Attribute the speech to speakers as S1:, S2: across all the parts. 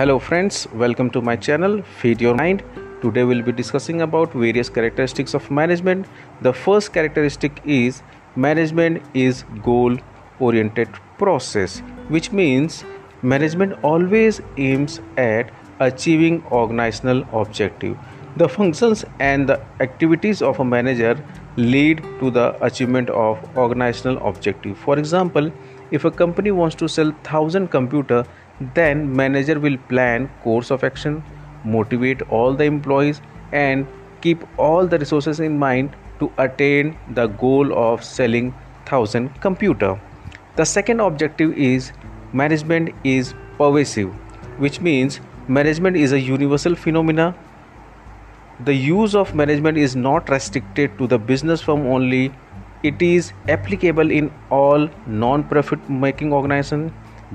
S1: Hello friends, welcome to my channel Feed Your Mind. Today we'll be discussing about various characteristics of management. The first characteristic is management is goal oriented process, which means management always aims at achieving organizational objective. The functions and the activities of a manager lead to the achievement of organizational objective. For example, if a company wants to sell 1000 computer then manager will plan course of action motivate all the employees and keep all the resources in mind to attain the goal of selling 1000 computer. The second objective is management is pervasive which means management is a universal phenomena. The use of management is not restricted to the business firm only. It is applicable in all non-profit making organization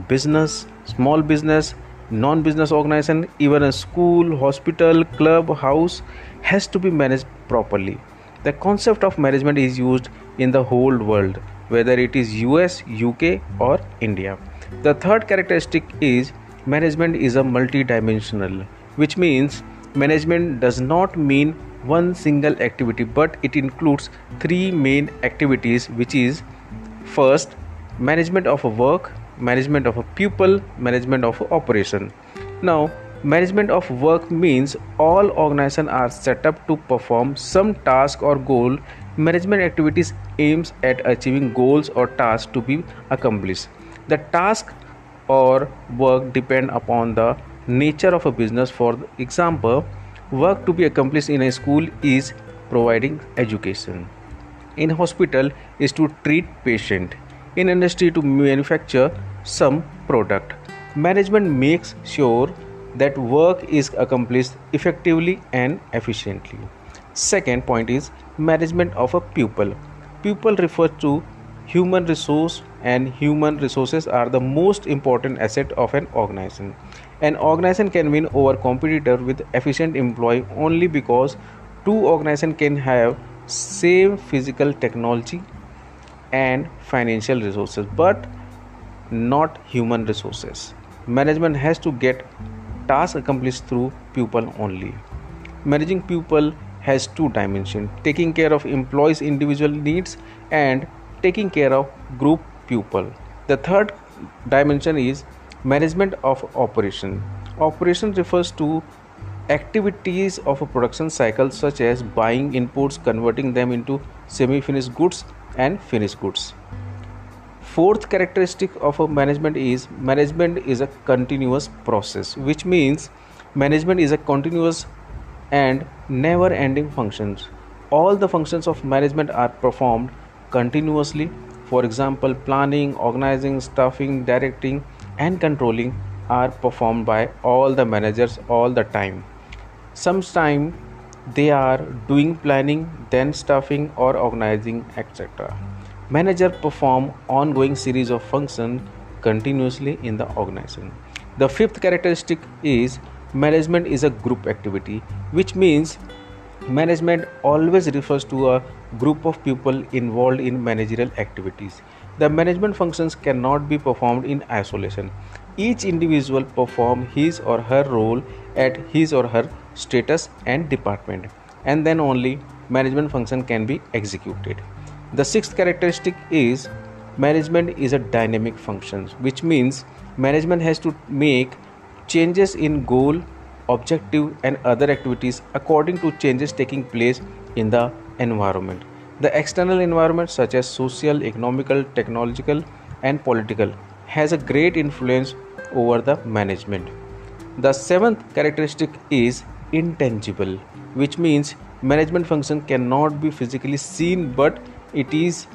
S1: business small business non-business organization even a school hospital club house has to be managed properly. The concept of management is used in the whole world whether it is us uk or india. The third characteristic is management is a multidimensional which means management does not mean one single activity but it includes three main activities which is first management of a work management of a pupil management of operation. Now management of work means all organizations are set up to perform some task or goal. Management activities aims at achieving goals or tasks to be accomplished. The task or work depend upon the nature of a business. For example work to be accomplished in a school is providing education. In hospital is to treat patient in industry to manufacture some product. Management makes sure that work is accomplished effectively and efficiently. Second point is management of a pupil. Pupil refers to human resource and human resources are the most important asset of an organization. An organization can win over competitor with efficient employee only because two organizations can have same physical technology and financial resources but not human resources. Management has to get tasks accomplished through people only. Managing people has two dimensions taking care of employees individual needs and taking care of group people. The third dimension is management of operation. Operation refers to activities of a production cycle such as buying inputs converting them into semi finished goods and finished goods. Fourth characteristic of a management is management is a continuous process which means management is a continuous and never ending functions. All the functions of management are performed continuously. For example planning organizing staffing directing and controlling are performed by all the managers all the time. Sometimes they are doing planning then staffing or organizing etc manager perform ongoing series of functions continuously in the organization. The fifth characteristic is management is a group activity which means management always refers to a group of people involved in managerial activities. The management functions cannot be performed in isolation. Each individual perform his or her role at his or her status and department. And then only management function can be executed. The sixth characteristic is management is a dynamic function which means management has to make changes in goal objective and other activities according to changes taking place in the environment. The external environment such as social economical technological and political has a great influence over the management. The seventh characteristic is intangible, which means management function cannot be physically seen but it is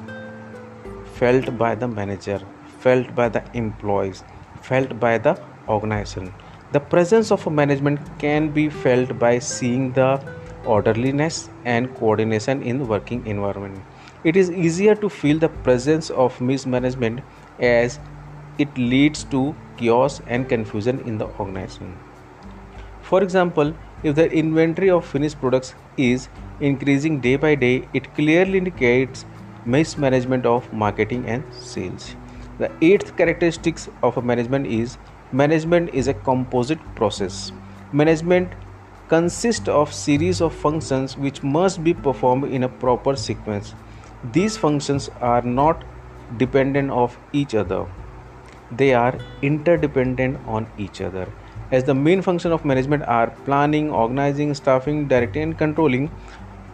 S1: felt by the manager, felt by the employees, felt by the organization. The presence of a management can be felt by seeing the orderliness and coordination in the working environment. It is easier to feel the presence of mismanagement as it leads to chaos and confusion in the organization. For example, if the inventory of finished products is increasing day by day, it clearly indicates mismanagement of marketing and sales. The eighth characteristics of a management is management is a composite process. Management consists of series of functions which must be performed in a proper sequence. These functions are not dependent of each other. They are interdependent on each other. As the main function of management are planning, organizing, staffing, directing and controlling,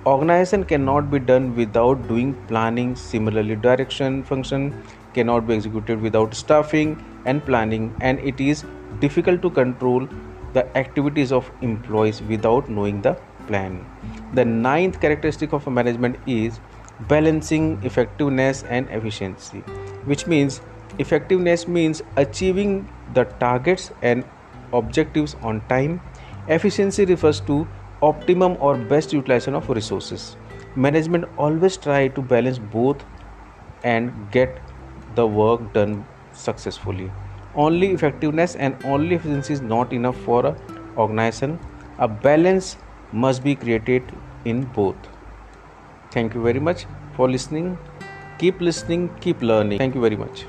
S1: organization cannot be done without doing planning. Similarly direction function cannot be executed without staffing and planning and it is difficult to control the activities of employees without knowing the plan. The ninth characteristic of management is balancing effectiveness and efficiency which means effectiveness means achieving the targets and objectives on time efficiency refers to optimum or best utilization of resources management always try to balance both and get the work done successfully. Only effectiveness and only efficiency is not enough for an organization. A balance must be created in both. Thank you very much for listening. Keep listening, keep learning. Thank you very much.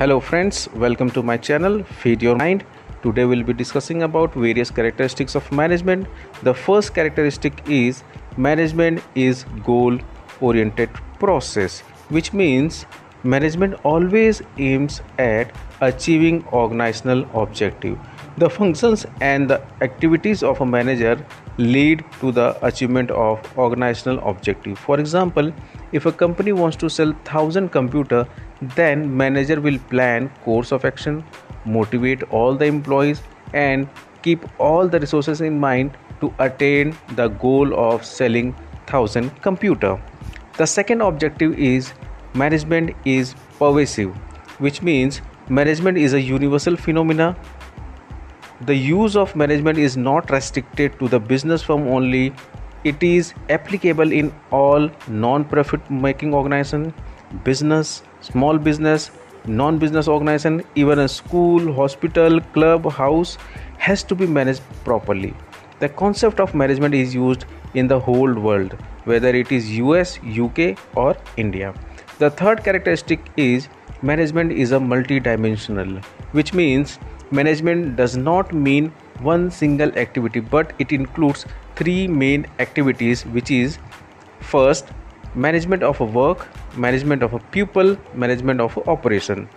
S1: Hello friends, welcome to my channel Feed Your Mind. Today we'll be discussing about various characteristics of management. The first characteristic is management is goal oriented process which means management always aims at achieving organizational objective. The functions and the activities of a manager lead to the achievement of organizational objective. For example if a company wants to sell 1000 computer then manager will plan course of action motivate all the employees and keep all the resources in mind to attain the goal of selling 1000 computer. The second objective is management is pervasive which means management is a universal phenomena. The use of management is not restricted to the business firm only it is applicable in all non-profit making organization business small business non-business organization even a school hospital club house has to be managed properly. The concept of management is used in the whole world whether it is us uk or india. The third characteristic is management is a multi-dimensional which means management does not mean one single activity but it includes three main activities which is first management of a work management of a pupil management of operation.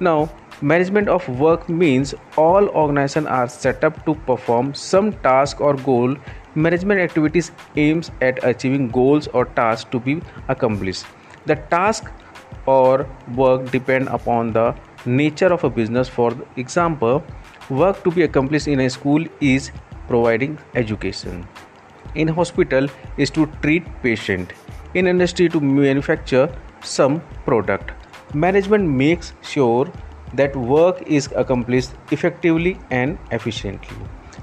S1: Now management of work means all organizations are set up to perform some task or goal. Management activities aims at achieving goals or tasks to be accomplished. The task or work depend upon the nature of a business. For example work to be accomplished in a school is providing education. In hospital is to treat patient. In industry to manufacture some product. Management makes sure that work is accomplished effectively and efficiently.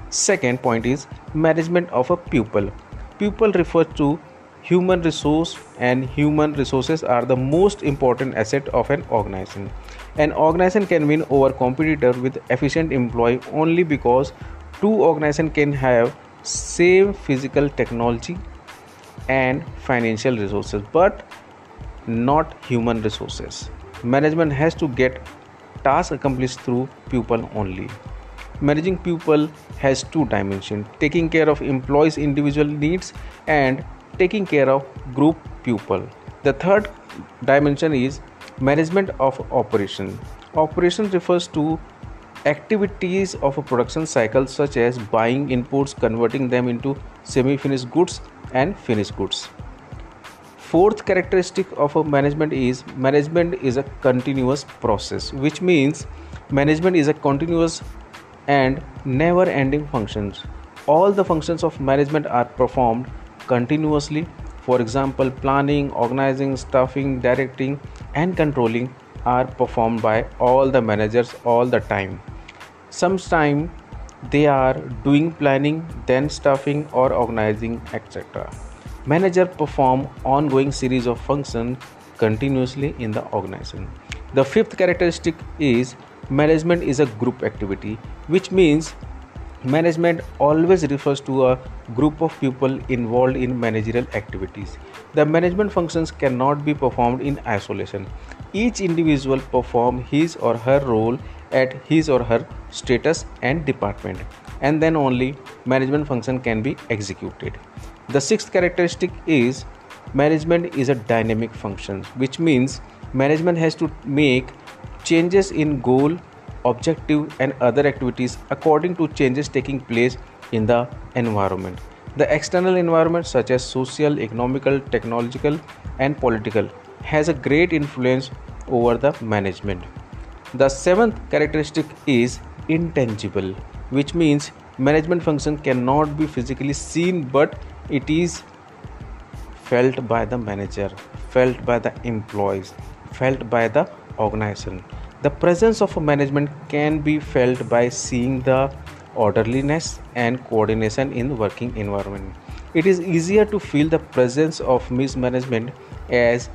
S1: Second point is management of a pupil. Pupil refers to human resource and human resources are the most important asset of an organization. An organization can win over competitor with efficient employee only because two organizations can have same physical technology and financial resources but not human resources. Management has to get tasks accomplished through people only. Managing people has two dimensions taking care of employees individual needs and taking care of group people the third dimension is management of operation. Operation refers to activities of a production cycle such as buying inputs converting them into semi finished goods and finished goods. Fourth characteristic of a management is management is a continuous process which means management is a continuous and never ending functions. All the functions of management are performed continuously. For example planning organizing staffing directing and controlling are performed by all the managers all the time. Sometimes they are doing planning then staffing or organizing etc manager perform ongoing series of functions continuously in the organization. The fifth characteristic is management is a group activity which means Management always refers to a group of people involved in managerial activities. The management functions cannot be performed in isolation. Each individual perform his or her role at his or her status and department and then only management function can be executed. The sixth characteristic is management is a dynamic function which means management has to make changes in goal objective and other activities according to changes taking place in the environment. The external environment such as social economical technological and political has a great influence over the management. The seventh characteristic is intangible which means management function cannot be physically seen but it is felt by the manager felt by the employees felt by the organization the presence of a management can be felt by seeing the orderliness and coordination in the working environment. It is easier to feel the presence of mismanagement as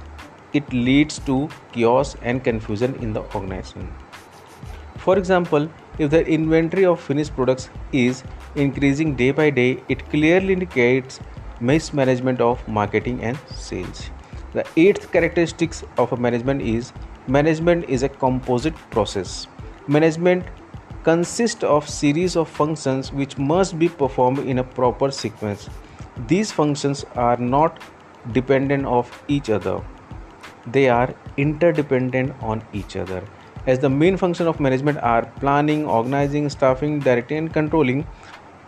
S1: it leads to chaos and confusion in the organization. For example, if the inventory of finished products is increasing day by day, it clearly indicates mismanagement of marketing and sales. The eighth characteristics of a management is Management is a composite process. Management consists of series of functions which must be performed in a proper sequence. These functions are not dependent of each other. They are interdependent on each other. As the main function of management are planning, organizing, staffing, directing and controlling,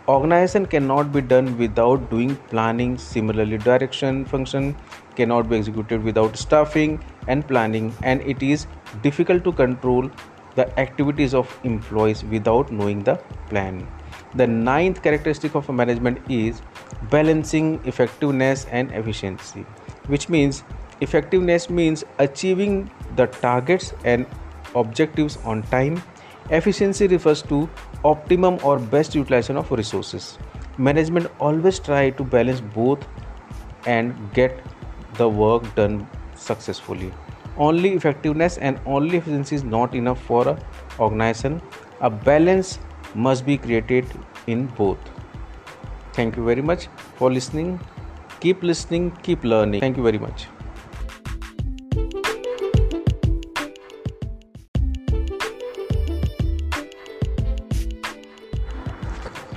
S1: organization cannot be done without doing planning. Similarly direction function cannot be executed without staffing and planning and it is difficult to control the activities of employees without knowing the plan. The ninth characteristic of management is balancing effectiveness and efficiency which means effectiveness means achieving the targets and objectives on time. Efficiency refers to optimum or best utilization of resources. Management always try to balance both and get the work done successfully. Only effectiveness and only efficiency is not enough for a organization. A balance must be created in both. Thank you very much for listening. Keep listening, keep learning. Thank you very much.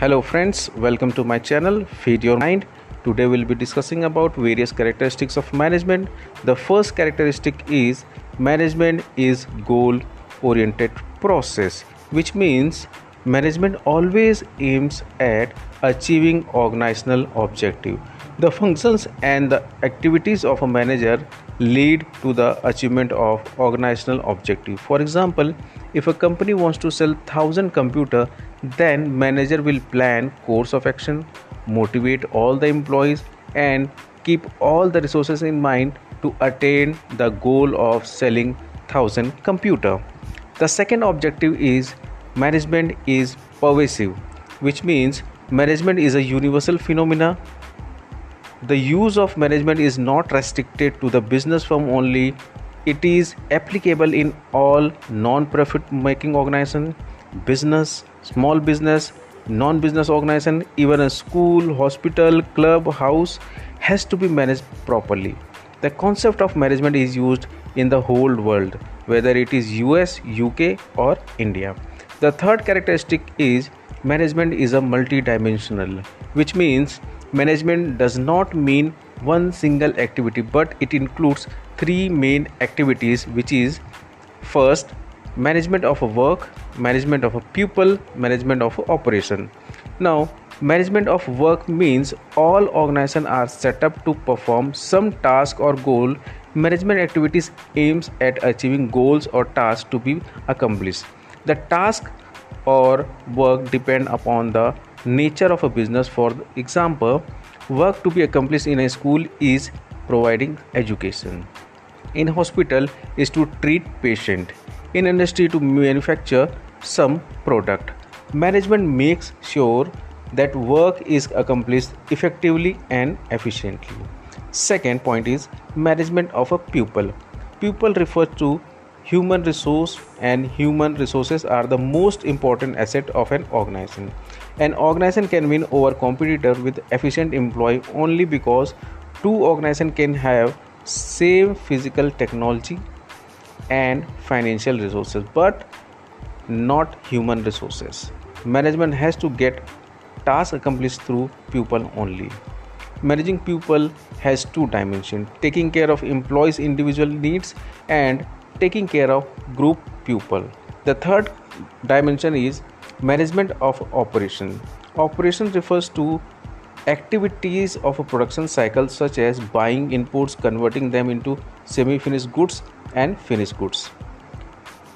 S1: Hello friends. Welcome to my channel feed your mind. Today we'll be discussing about various characteristics of management. The first characteristic is management is goal oriented process which means management always aims at achieving organizational objective. The functions and the activities of a manager lead to the achievement of organizational objective. For example if a company wants to sell 1000 computer then manager will plan course of action motivate all the employees and keep all the resources in mind to attain the goal of selling 1000 computer. The second objective is management is pervasive which means management is a universal phenomena. The use of management is not restricted to the business firm only. It is applicable in all non-profit making organization business small business non-business organization. Even a school hospital club house has to be managed properly. The concept of management is used in the whole world whether it is us uk or india the third characteristic is management is a multidimensional which means management does not mean one single activity but it includes three main activities which is first management of a work management of a pupil management of operation. Now management of work means all organizations are set up to perform some task or goal. Management activities aims at achieving goals or tasks to be accomplished the task or work depend upon the nature of a business. For example work to be accomplished in a school is providing education. In hospital is to treat patient. In industry to manufacture some product. Management makes sure that work is accomplished effectively and efficiently. Second point is management of a pupil. Pupil refers to human resource and human resources are the most important asset of an organization An organization can win over competitor with efficient employee only because two organizations can have same physical technology and financial resources but not human resources. Management has to get tasks accomplished through people only. Managing people has two dimensions taking care of employees' individual needs and taking care of group people. The third dimension is management of operation. Operation refers to activities of a production cycle such as buying inputs, converting them into semi finished goods, and finished goods.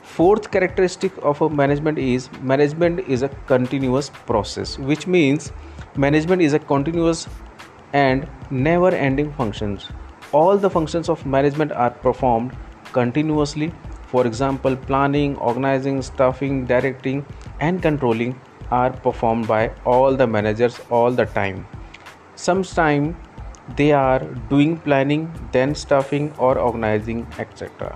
S1: Fourth characteristic of a management is management is a continuous process, which means management is a continuous and never ending functions. All the functions of management are performed continuously. For example, planning, organizing, staffing, directing, and controlling are performed by all the managers all the time. Sometimes they are doing planning, then staffing or organizing, etc.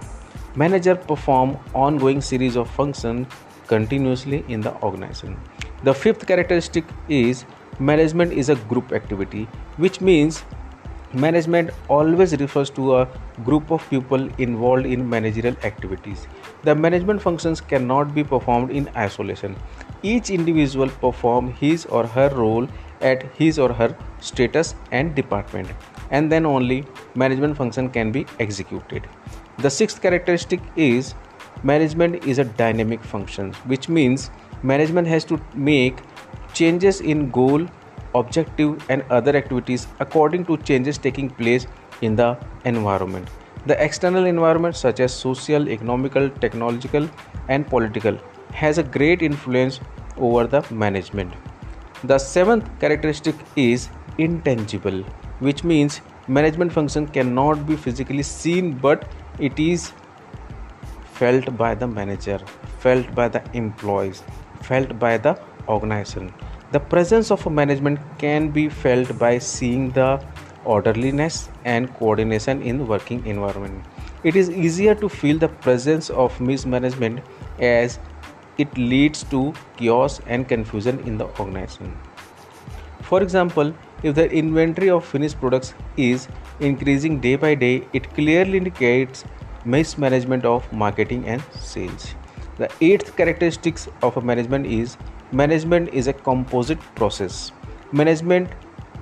S1: Manager perform ongoing series of functions continuously in the organization. The fifth characteristic is management is a group activity, which means management always refers to a group of people involved in managerial activities. The management functions cannot be performed in isolation. Each individual perform his or her role at his or her status and department and then only management function can be executed the sixth characteristic is management is a dynamic function which means management has to make changes in goal objective and other activities according to changes taking place in the environment the external environment such as social economical technological and political has a great influence over the management the seventh characteristic is intangible, which means management function cannot be physically seen but it is felt by the manager, felt by the employees, felt by the organization. The presence of a management can be felt by seeing the orderliness and coordination in working environment. It is easier to feel the presence of mismanagement as it leads to chaos and confusion in the organization. For example, if the inventory of finished products is increasing day by day, it clearly indicates mismanagement of marketing and sales. The eighth characteristics of a management is management is a composite process. Management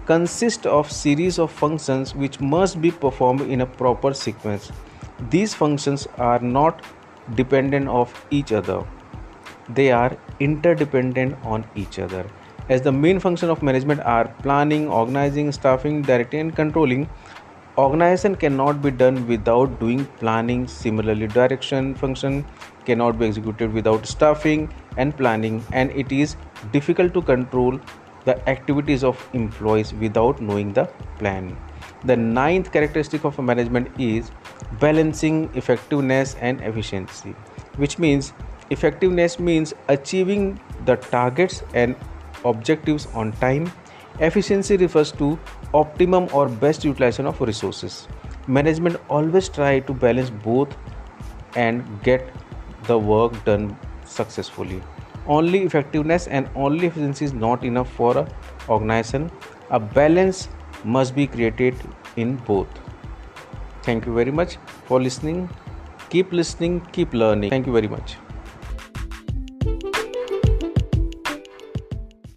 S1: consists of series of functions which must be performed in a proper sequence. These functions are not dependent of each other they are interdependent on each other as the main function of management are planning organizing staffing directing and controlling organization cannot be done without doing planning similarly direction function cannot be executed without staffing and planning and it is difficult to control the activities of employees without knowing the plan the ninth characteristic of management is balancing effectiveness and efficiency which means Effectiveness means achieving the targets and objectives on time. Efficiency refers to optimum or best utilization of resources. Management always try to balance both and get the work done successfully. Only effectiveness and only efficiency is not enough for a organization. A balance must be created in both. Thank you very much for listening. Keep listening, keep learning. Thank you very much.